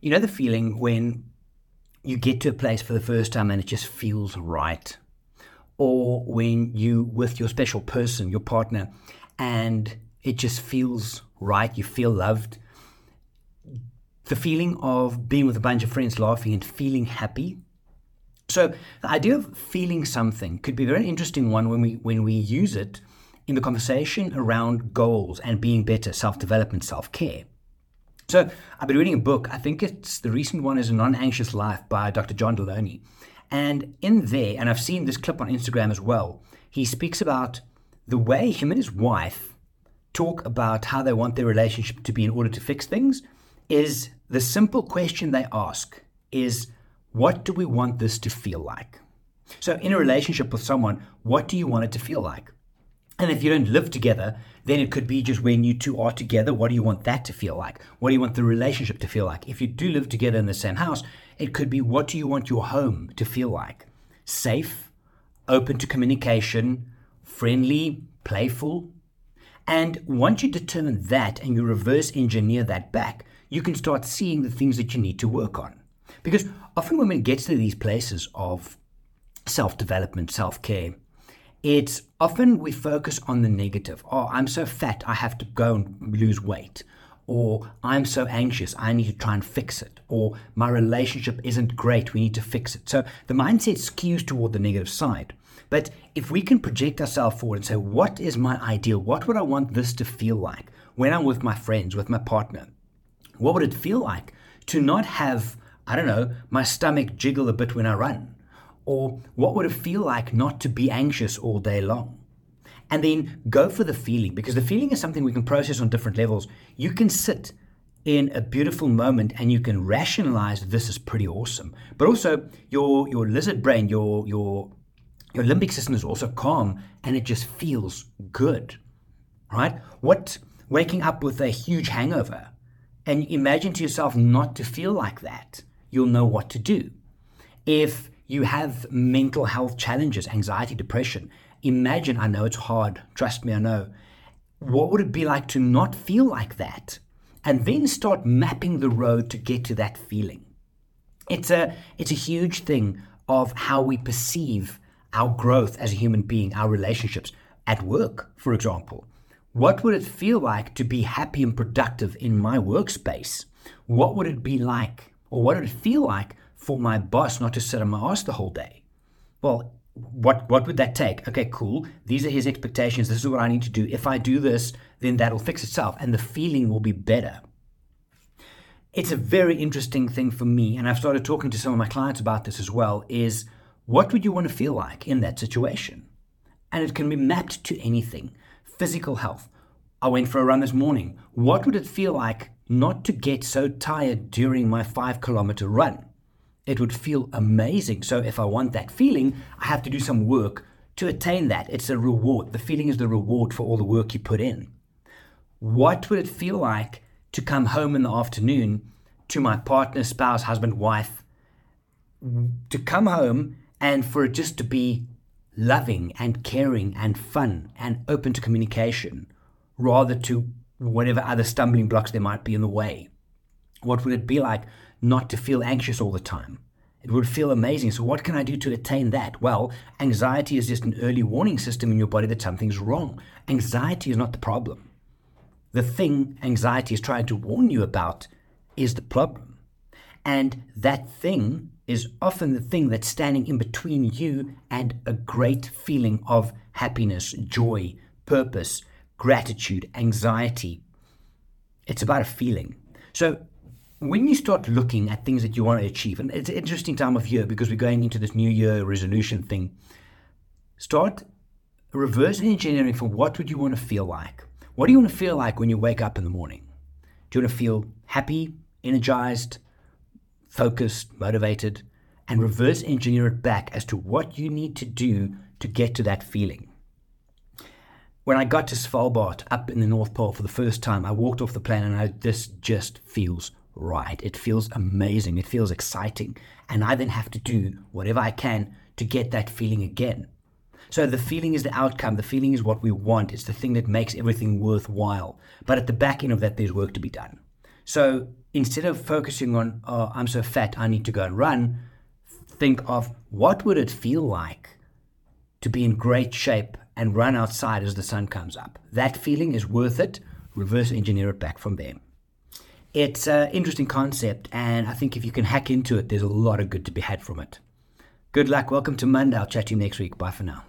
You know the feeling when you get to a place for the first time and it just feels right? Or when you with your special person, your partner, and it just feels right, you feel loved. The feeling of being with a bunch of friends laughing and feeling happy. So the idea of feeling something could be a very interesting one when we when we use it in the conversation around goals and being better, self-development, self-care. So I've been reading a book. I think it's the recent one is a non-anxious life by Dr. John Delony. And in there, and I've seen this clip on Instagram as well, he speaks about the way him and his wife talk about how they want their relationship to be in order to fix things is the simple question they ask is what do we want this to feel like? So in a relationship with someone, what do you want it to feel like? And if you don't live together, then it could be just when you two are together, what do you want that to feel like? What do you want the relationship to feel like? If you do live together in the same house, it could be what do you want your home to feel like? Safe, open to communication, friendly, playful. And once you determine that and you reverse engineer that back, you can start seeing the things that you need to work on. Because often when get to these places of self development, self care, it's often we focus on the negative. Oh, I'm so fat, I have to go and lose weight. Or I'm so anxious, I need to try and fix it. Or my relationship isn't great, we need to fix it. So the mindset skews toward the negative side. But if we can project ourselves forward and say, what is my ideal? What would I want this to feel like when I'm with my friends, with my partner? What would it feel like to not have, I don't know, my stomach jiggle a bit when I run? Or what would it feel like not to be anxious all day long? And then go for the feeling because the feeling is something we can process on different levels. You can sit in a beautiful moment and you can rationalize this is pretty awesome. But also your your lizard brain, your your your limbic system is also calm and it just feels good. Right? What waking up with a huge hangover and imagine to yourself not to feel like that. You'll know what to do. If you have mental health challenges, anxiety, depression. Imagine, I know it's hard, trust me, I know. What would it be like to not feel like that? And then start mapping the road to get to that feeling. It's a, it's a huge thing of how we perceive our growth as a human being, our relationships at work, for example. What would it feel like to be happy and productive in my workspace? What would it be like, or what would it feel like for my boss not to sit on my ass the whole day. Well, what what would that take? Okay, cool. These are his expectations. This is what I need to do. If I do this, then that'll fix itself and the feeling will be better. It's a very interesting thing for me, and I've started talking to some of my clients about this as well, is what would you want to feel like in that situation? And it can be mapped to anything. Physical health. I went for a run this morning. What would it feel like not to get so tired during my five kilometer run? It would feel amazing. So if I want that feeling, I have to do some work to attain that. It's a reward. The feeling is the reward for all the work you put in. What would it feel like to come home in the afternoon to my partner, spouse, husband, wife, to come home and for it just to be loving and caring and fun and open to communication rather to whatever other stumbling blocks there might be in the way? What would it be like not to feel anxious all the time. It would feel amazing. So, what can I do to attain that? Well, anxiety is just an early warning system in your body that something's wrong. Anxiety is not the problem. The thing anxiety is trying to warn you about is the problem. And that thing is often the thing that's standing in between you and a great feeling of happiness, joy, purpose, gratitude, anxiety. It's about a feeling. So, when you start looking at things that you want to achieve, and it's an interesting time of year because we're going into this new year resolution thing, start reverse engineering for what would you want to feel like? What do you want to feel like when you wake up in the morning? Do you want to feel happy, energized, focused, motivated? And reverse engineer it back as to what you need to do to get to that feeling. When I got to Svalbard up in the North Pole for the first time, I walked off the plane and I, this just feels right. It feels amazing. It feels exciting. And I then have to do whatever I can to get that feeling again. So the feeling is the outcome. The feeling is what we want. It's the thing that makes everything worthwhile. But at the back end of that, there's work to be done. So instead of focusing on, oh, I'm so fat, I need to go and run, think of what would it feel like to be in great shape and run outside as the sun comes up. That feeling is worth it. Reverse engineer it back from there. It's an interesting concept, and I think if you can hack into it, there's a lot of good to be had from it. Good luck. Welcome to Monday. I'll chat to you next week. Bye for now.